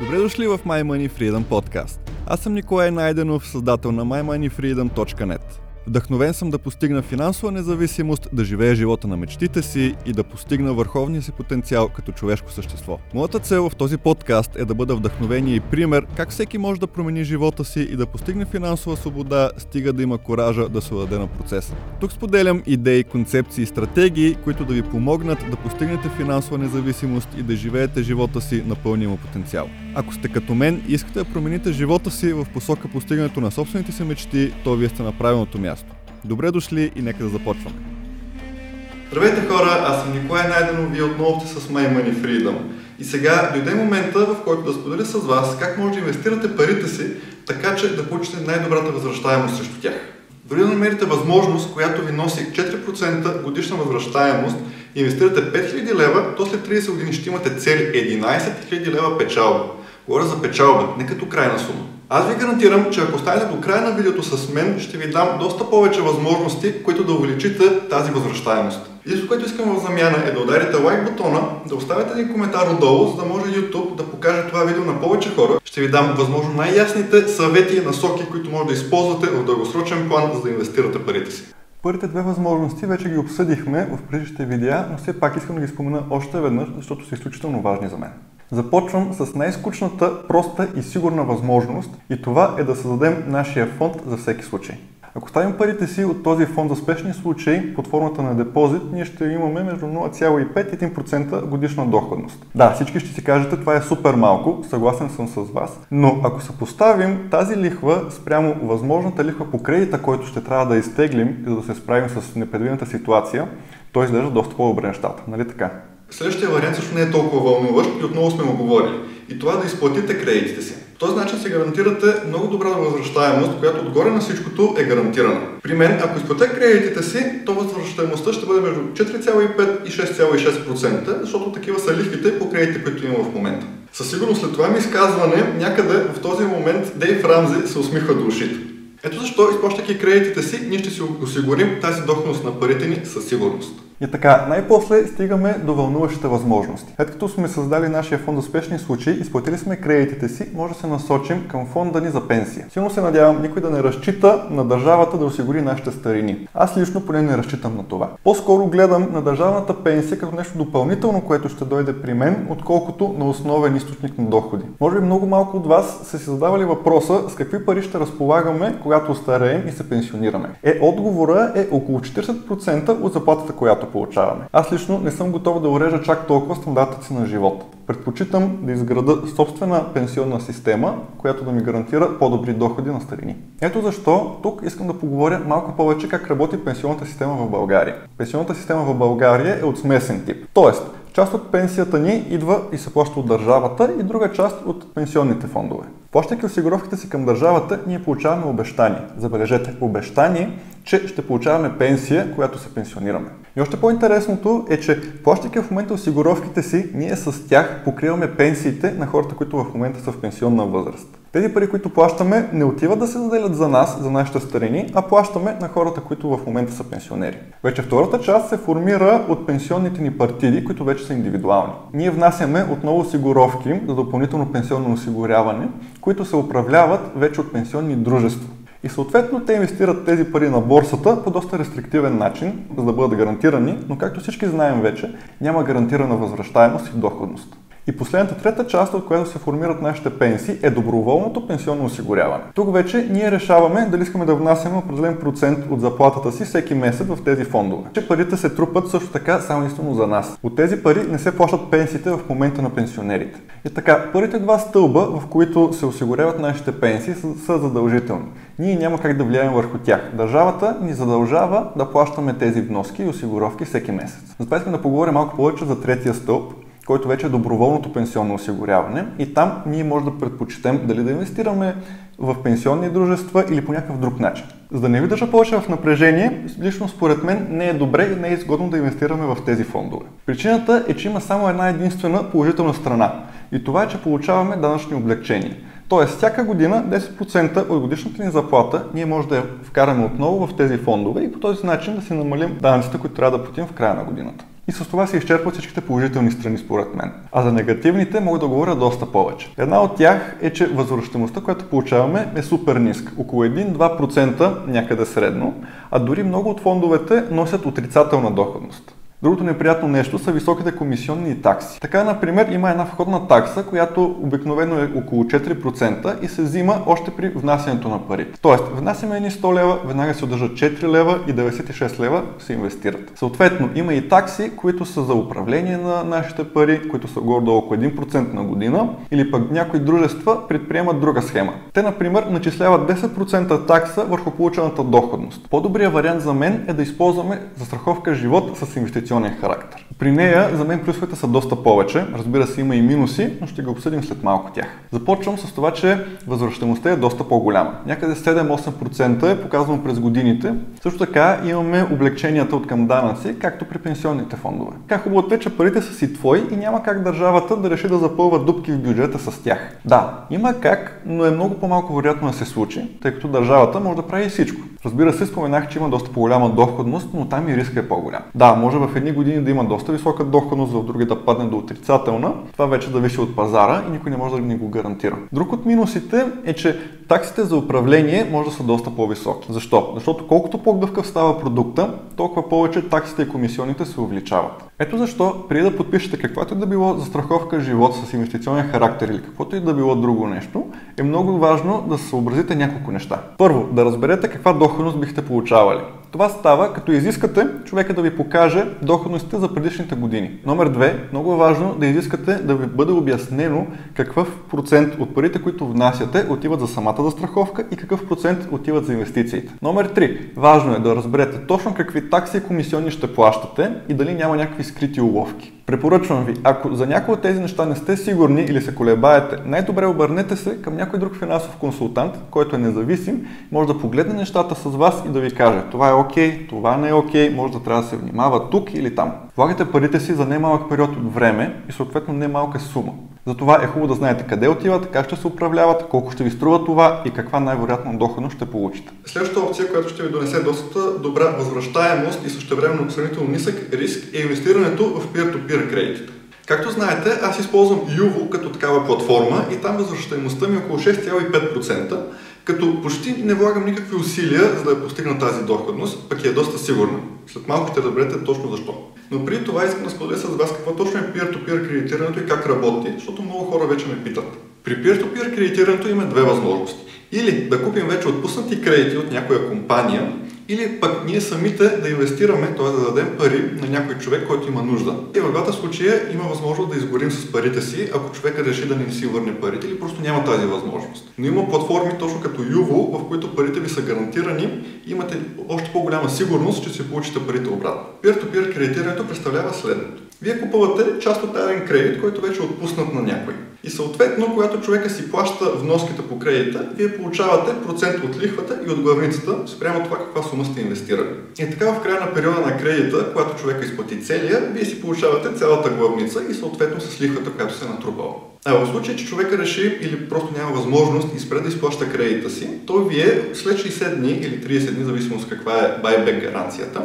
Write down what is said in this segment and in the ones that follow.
Добре дошли в My Money Freedom Podcast. Аз съм Николай Найденов, създател на mymoneyfreedom.net. Вдъхновен съм да постигна финансова независимост, да живея живота на мечтите си и да постигна върховния си потенциал като човешко същество. Моята цел в този подкаст е да бъда вдъхновение и пример как всеки може да промени живота си и да постигне финансова свобода, стига да има коража да се даде на процеса. Тук споделям идеи, концепции и стратегии, които да ви помогнат да постигнете финансова независимост и да живеете живота си на пълния му потенциал. Ако сте като мен и искате да промените живота си в посока постигането на собствените си мечти, то вие сте на правилното място. Добре дошли и нека да започваме. Здравейте хора, аз съм Николай Найденов, вие отново сте с My Money Freedom. И сега дойде момента, в който да споделя с вас как може да инвестирате парите си, така че да получите най-добрата възвръщаемост срещу тях. Дори да намерите възможност, която ви носи 4% годишна възвръщаемост и инвестирате 5000 лева, то след 30 години ще имате цели 11 000 лева печалба. Говоря за печалба, не като крайна сума. Аз ви гарантирам, че ако останете до края на видеото с мен, ще ви дам доста повече възможности, които да увеличите тази възвръщаемост. Единството, което искам в замяна е да ударите лайк бутона, да оставите един коментар отдолу, за да може YouTube да покаже това видео на повече хора. Ще ви дам възможно най-ясните съвети и насоки, които може да използвате в дългосрочен план, за да инвестирате парите си. Първите две възможности вече ги обсъдихме в предишните видеа, но все пак искам да ги спомена още веднъж, защото са изключително важни за мен. Започвам с най-скучната, проста и сигурна възможност и това е да създадем нашия фонд за всеки случай. Ако ставим парите си от този фонд за спешни случаи под формата на депозит, ние ще имаме между 0,5 и 1% годишна доходност. Да, всички ще си кажете, това е супер малко, съгласен съм с вас, но ако съпоставим тази лихва спрямо възможната лихва по кредита, който ще трябва да изтеглим, за да се справим с непредвидената ситуация, той изглежда доста по-добре нещата, нали така? Следващия вариант също не е толкова вълнуващ и отново сме го говорили. И това е да изплатите кредитите си. По този начин си гарантирате много добра възвръщаемост, която отгоре на всичкото е гарантирана. При мен, ако изплатя кредитите си, то възвръщаемостта ще бъде между 4,5 и 6,6%, защото такива са лихвите по кредитите, които имам в момента. Със сигурност след това ми изказване, някъде в този момент Дейв Рамзи се усмихва до ушите. Ето защо, изплащайки кредитите си, ние ще си осигурим тази доходност на парите ни със сигурност. И така, най-после стигаме до вълнуващите възможности. След като сме създали нашия фонд за спешни случаи, изплатили сме кредитите си, може да се насочим към фонда ни за пенсия. Силно се надявам никой да не разчита на държавата да осигури нашите старини. Аз лично поне не разчитам на това. По-скоро гледам на държавната пенсия като нещо допълнително, което ще дойде при мен, отколкото на основен източник на доходи. Може би много малко от вас са си задавали въпроса с какви пари ще разполагаме, когато остареем и се пенсионираме. Е, отговора е около 40% от заплатата, която която получаваме. Аз лично не съм готов да урежа чак толкова стандарта си на живота. Предпочитам да изграда собствена пенсионна система, която да ми гарантира по-добри доходи на старини. Ето защо тук искам да поговоря малко повече как работи пенсионната система в България. Пенсионната система в България е от смесен тип. Тоест, Част от пенсията ни идва и се плаща от държавата и друга част от пенсионните фондове. Плащайки осигуровките си към държавата, ние получаваме обещание. Забележете, обещание, че ще получаваме пенсия, която се пенсионираме. И още по-интересното е, че плащайки в момента осигуровките си, ние с тях покриваме пенсиите на хората, които в момента са в пенсионна възраст. Тези пари, които плащаме, не отиват да се заделят за нас, за нашите старини, а плащаме на хората, които в момента са пенсионери. Вече втората част се формира от пенсионните ни партиди, които вече са индивидуални. Ние внасяме отново осигуровки за допълнително пенсионно осигуряване, които се управляват вече от пенсионни дружества. И съответно те инвестират тези пари на борсата по доста рестриктивен начин, за да бъдат гарантирани, но както всички знаем вече, няма гарантирана възвръщаемост и доходност. И последната трета част, от която се формират нашите пенсии, е доброволното пенсионно осигуряване. Тук вече ние решаваме дали искаме да внасяме определен процент от заплатата си всеки месец в тези фондове. Че парите се трупат също така само единствено за нас. От тези пари не се плащат пенсиите в момента на пенсионерите. И така, първите два стълба, в които се осигуряват нашите пенсии, са, задължителни. Ние няма как да влияем върху тях. Държавата ни задължава да плащаме тези вноски и осигуровки всеки месец. Затова искам да поговорим малко повече за третия стълб, който вече е доброволното пенсионно осигуряване. И там ние може да предпочитем дали да инвестираме в пенсионни дружества или по някакъв друг начин. За да не ви държа повече в напрежение, лично според мен не е добре и не е изгодно да инвестираме в тези фондове. Причината е, че има само една единствена положителна страна. И това е, че получаваме данъчни облегчения. Тоест, всяка година 10% от годишната ни заплата ние може да я вкараме отново в тези фондове и по този начин да си намалим данъците, които трябва да платим в края на годината. И с това се изчерпват всичките положителни страни според мен. А за негативните мога да говоря доста повече. Една от тях е, че възвръщаемостта, която получаваме е супер ниска. Около 1-2% някъде средно, а дори много от фондовете носят отрицателна доходност. Другото неприятно нещо са високите комисионни такси. Така, например, има една входна такса, която обикновено е около 4% и се взима още при внасянето на пари. Тоест, внасяме едни 100 лева, веднага се удържат 4 лева и 96 лева се инвестират. Съответно, има и такси, които са за управление на нашите пари, които са горе-долу около 1% на година, или пък някои дружества предприемат друга схема. Те, например, начисляват 10% такса върху получената доходност. По-добрият вариант за мен е да използваме застраховка живот с инвестиционни инвестиционен характер. При нея за мен плюсовете са доста повече, разбира се има и минуси, но ще ги обсъдим след малко тях. Започвам с това, че възвръщаемостта е доста по-голяма. Някъде 7-8% е показано през годините. Също така имаме облегченията от към данъци, както при пенсионните фондове. Как хубавото е, че парите са си твои и няма как държавата да реши да запълва дупки в бюджета с тях. Да, има как, но е много по-малко вероятно да се случи, тъй като държавата може да прави всичко. Разбира се, споменах, че има доста по-голяма доходност, но там и риска е по-голям. Да, може в едни години да има доста висока доходност, в други да падне до отрицателна. Това вече зависи от пазара и никой не може да ни го гарантира. Друг от минусите е, че таксите за управление може да са доста по-високи. Защо? Защото колкото по-гъвкав става продукта, толкова повече таксите и комисионите се увеличават. Ето защо, преди да подпишете каквато и да било застраховка живот с инвестиционен характер или каквото и да било друго нещо, е много важно да съобразите няколко неща. Първо, да разберете каква доходност бихте получавали. Това става като изискате човека да ви покаже доходностите за предишните години. Номер две, много е важно да изискате да ви бъде обяснено какъв процент от парите, които внасяте, отиват за самата застраховка и какъв процент отиват за инвестициите. Номер три, важно е да разберете точно какви такси и комисионни ще плащате и дали няма някакви скрити уловки. Препоръчвам ви, ако за някои от тези неща не сте сигурни или се колебаете, най-добре обърнете се към някой друг финансов консултант, който е независим, може да погледне нещата с вас и да ви каже това е окей, okay, това не е окей, okay, може да трябва да се внимава тук или там. Влагате парите си за немалък период от време и съответно немалка сума. Затова е хубаво да знаете къде отиват, как ще се управляват, колко ще ви струва това и каква най-вероятно доходност ще получите. Следващата опция, която ще ви донесе доста добра възвръщаемост и същевременно сравнително нисък риск е инвестирането в peer-to-peer кредитите. Както знаете, аз използвам Юво като такава платформа и там възвръщаемостта ми е около 6,5%, като почти не влагам никакви усилия за да постигна тази доходност, пък е доста сигурна. След малко ще разберете точно защо. Но преди това искам да споделя с вас какво точно е peer-to-peer кредитирането и как работи, защото много хора вече ме питат. При peer-to-peer кредитирането има две възможности. Или да купим вече отпуснати кредити от някоя компания, или пък ние самите да инвестираме, т.е. да дадем пари на някой човек, който има нужда. И в двата случая има възможност да изгорим с парите си, ако човека реши да не си върне парите или просто няма тази възможност. Но има платформи точно като Юво, в които парите ви са гарантирани и имате още по-голяма сигурност, че си получите парите обратно. Peer-to-peer кредитирането представлява следното. Вие купувате част от даден кредит, който вече е отпуснат на някой. И съответно, когато човека си плаща вноските по кредита, вие получавате процент от лихвата и от главницата спрямо това каква сума сте инвестирали. И така в края на периода на кредита, когато човека изплати целия, вие си получавате цялата главница и съответно с лихвата, която се е натрупала. А в случай, че човека реши или просто няма възможност и спре да изплаща кредита си, то вие след 60 дни или 30 дни, зависимост каква е байбек гаранцията,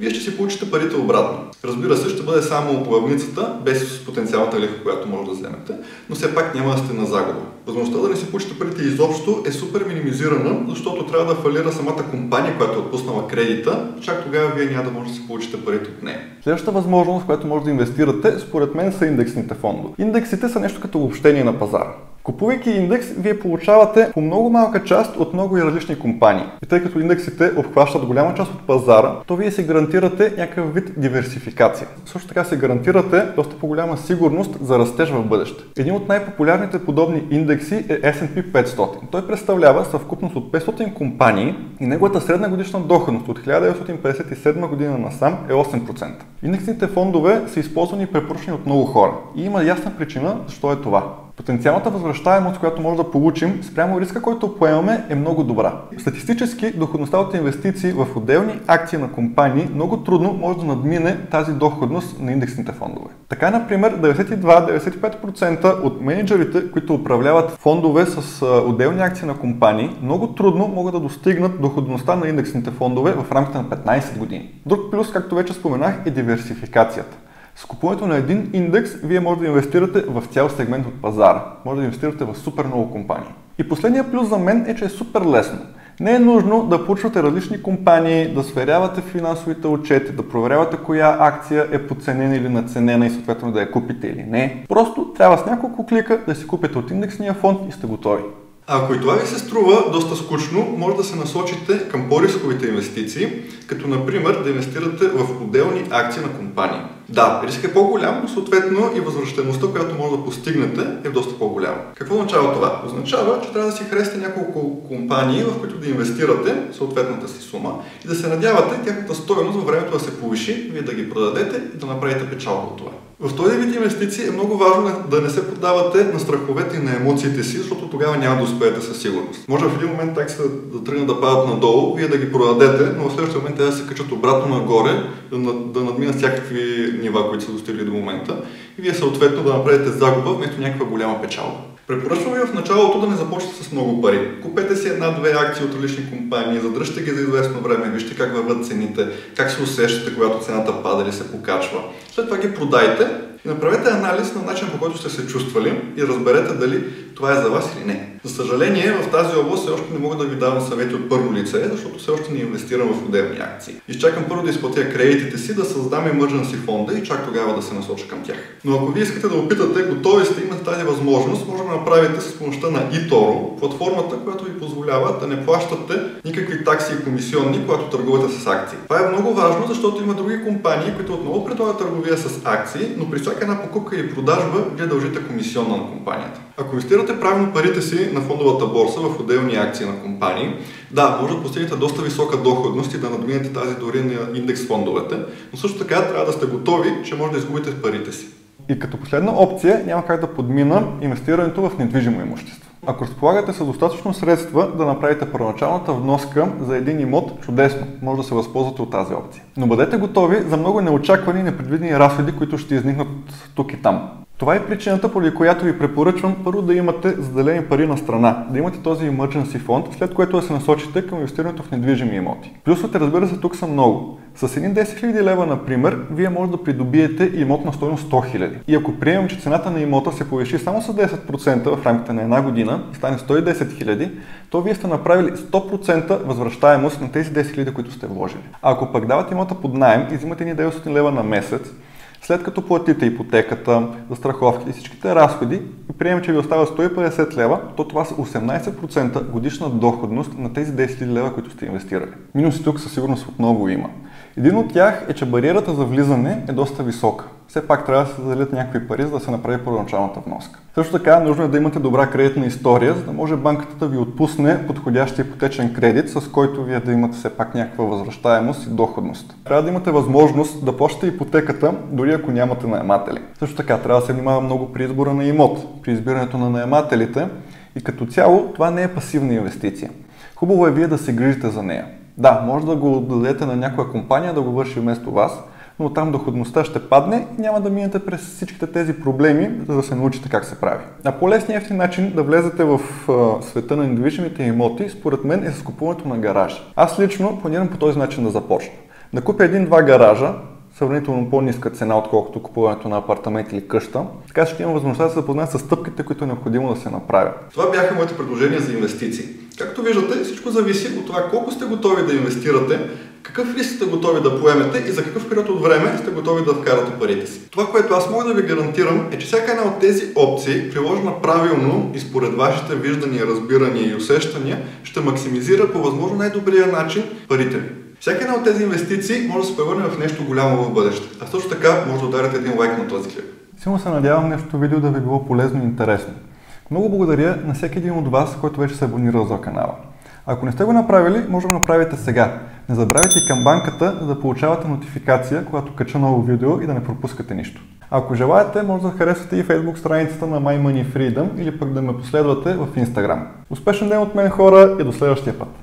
вие ще си получите парите обратно. Разбира се, ще бъде само главницата, без потенциалната лихва, която може да вземете, но все пак няма да сте на загуба. Възможността да не си получите парите изобщо е супер минимизирана, защото трябва да фалира самата компания, която е отпуснала кредита, чак тогава вие няма да можете да си получите парите от нея. Следващата възможност, която може да инвестирате, според мен са индексните фондове. Индексите са нещо като общение на пазара. Купувайки индекс, вие получавате по много малка част от много и различни компании. И тъй като индексите обхващат голяма част от пазара, то вие си гарантирате някакъв вид диверсификация. Също така се гарантирате доста по-голяма сигурност за растеж в бъдеще. Един от най-популярните подобни индекси е S&P 500. Той представлява съвкупност от 500 компании и неговата средна годишна доходност от 1957 година насам е 8%. Индексните фондове са използвани и препоръчани от много хора. И има ясна причина защо е това. Потенциалната възвръщаемост, която може да получим спрямо риска, който поемаме, е много добра. Статистически доходността от инвестиции в отделни акции на компании много трудно може да надмине тази доходност на индексните фондове. Така, например, 92-95% от менеджерите, които управляват фондове с отделни акции на компании, много трудно могат да достигнат доходността на индексните фондове в рамките на 15 години. Друг плюс, както вече споменах, е диверсификацията. С купуването на един индекс, вие може да инвестирате в цял сегмент от пазара. Може да инвестирате в супер много компании. И последният плюс за мен е, че е супер лесно. Не е нужно да получвате различни компании, да сверявате финансовите отчети, да проверявате коя акция е подценена или наценена и съответно да я купите или не. Просто трябва с няколко клика да си купите от индексния фонд и сте готови. Ако и това ви се струва доста скучно, може да се насочите към по-рисковите инвестиции, като например да инвестирате в отделни акции на компании. Да, риск е по-голям, но съответно и възвръщаемостта, която може да постигнете, е доста по-голяма. Какво означава това? Означава, че трябва да си харесате няколко компании, в които да инвестирате съответната си сума и да се надявате тяхната стоеност във времето да се повиши, вие да ги продадете и да направите печалба от това. В този вид инвестиции е много важно да не се поддавате на страховете и на емоциите си, защото тогава няма да успеете със сигурност. Може в един момент таксите да тръгнат да падат надолу, вие да ги продадете, но в следващия момент те да се качат обратно нагоре, да, да надминат всякакви нива, които са достигли до момента и вие съответно да направите загуба вместо някаква голяма печалба. Препоръчвам ви в началото да не започнете с много пари. Купете си една-две акции от различни компании, задръжте ги за известно време, вижте как върват цените, как се усещате, когато цената пада или се покачва. След това ги продайте направете анализ на начин по който сте се чувствали и разберете дали това е за вас или не. За съжаление, в тази област все още не мога да ви давам съвети от първо лице, защото все още не инвестирам в отделни акции. Изчакам първо да изплатя кредитите си, да създам emergency фонда и чак тогава да се насоча към тях. Но ако вие искате да опитате, готови сте, имате тази възможност, може да направите с помощта на eToro, платформата, която ви позволява да не плащате никакви такси и комисионни, когато търгувате с акции. Това е много важно, защото има други компании, които отново предлагат търговия с акции, но при всяка една покупка или продажба вие дължите комисионна на компанията. Ако инвестирате правилно парите си на фондовата борса в отделни акции на компании, да, може да постигнете доста висока доходност и да надминете тази дори на индекс фондовете, но също така трябва да сте готови, че може да изгубите парите си. И като последна опция няма как да подмина инвестирането в недвижимо имущество. Ако разполагате с достатъчно средства да направите първоначалната вноска за един имот, чудесно, може да се възползвате от тази опция. Но бъдете готови за много неочаквани и непредвидени разходи, които ще изникнат тук и там. Това е причината, поради която ви препоръчвам първо да имате заделени пари на страна, да имате този emergency фонд, след което да се насочите към инвестирането в недвижими имоти. Плюсовете, разбира се, тук са много. С един 10 000 лева, например, вие може да придобиете имот на стоеност 100 000. И ако приемем, че цената на имота се повиши само с 10% в рамките на една година и стане 110 000, то вие сте направили 100% възвръщаемост на тези 10 000, които сте вложили. А ако пък давате имота под найем и взимате ни 900 лева на месец, след като платите ипотеката, застраховките и всичките разходи и приемем, че ви остава 150 лева, то това са 18% годишна доходност на тези 10 000 лева, които сте инвестирали. Минуси тук със сигурност отново има. Един от тях е, че бариерата за влизане е доста висока. Все пак трябва да се заделят някакви пари, за да се направи първоначалната вноска. Също така, нужно е да имате добра кредитна история, за да може банката да ви отпусне подходящия ипотечен кредит, с който вие да имате все пак някаква възвръщаемост и доходност. Трябва да имате възможност да плащате ипотеката, дори ако нямате наематели. Също така, трябва да се внимава много при избора на имот, при избирането на наемателите и като цяло това не е пасивна инвестиция. Хубаво е вие да се грижите за нея. Да, може да го дадете на някоя компания да го върши вместо вас, но там доходността ще падне и няма да минете през всичките тези проблеми, за да се научите как се прави. А по-лесният ефтин начин да влезете в света на недвижимите имоти, според мен е с купуването на гаражи. Аз лично планирам по този начин да започна. Да купя един-два гаража, сравнително по-ниска цена, отколкото купуването на апартамент или къща. Така ще имам възможността да се запозная с стъпките, които е необходимо да се направят. Това бяха моите предложения за инвестиции. Както виждате, всичко зависи от това колко сте готови да инвестирате, какъв риск сте готови да поемете и за какъв период от време сте готови да вкарате парите си. Това, което аз мога да ви гарантирам е, че всяка една от тези опции, приложена правилно и според вашите виждания, разбирания и усещания, ще максимизира по възможно най-добрия начин парите ви. Всяка една от тези инвестиции може да се превърне в нещо голямо в бъдеще. А също така може да ударите един лайк на този клип. Силно се надявам нещо видео да ви било полезно и интересно. Много благодаря на всеки един от вас, който вече се е абонирал за канала. Ако не сте го направили, може да го направите сега. Не забравяйте и камбанката, за да получавате нотификация, когато кача ново видео и да не пропускате нищо. Ако желаете, може да харесате и Facebook страницата на My Money Freedom или пък да ме последвате в Instagram. Успешен ден от мен хора и до следващия път!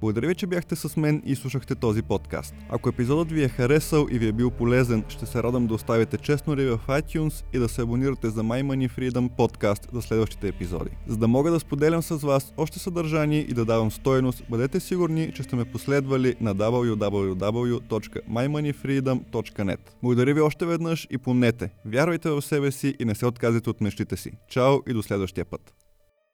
Благодаря ви, че бяхте с мен и слушахте този подкаст. Ако епизодът ви е харесал и ви е бил полезен, ще се радвам да оставите честно ревю в iTunes и да се абонирате за My Money Freedom подкаст за следващите епизоди. За да мога да споделям с вас още съдържание и да давам стойност, бъдете сигурни, че сте ме последвали на www.mymoneyfreedom.net. Благодаря ви още веднъж и помнете, вярвайте в себе си и не се отказвайте от мечтите си. Чао и до следващия път!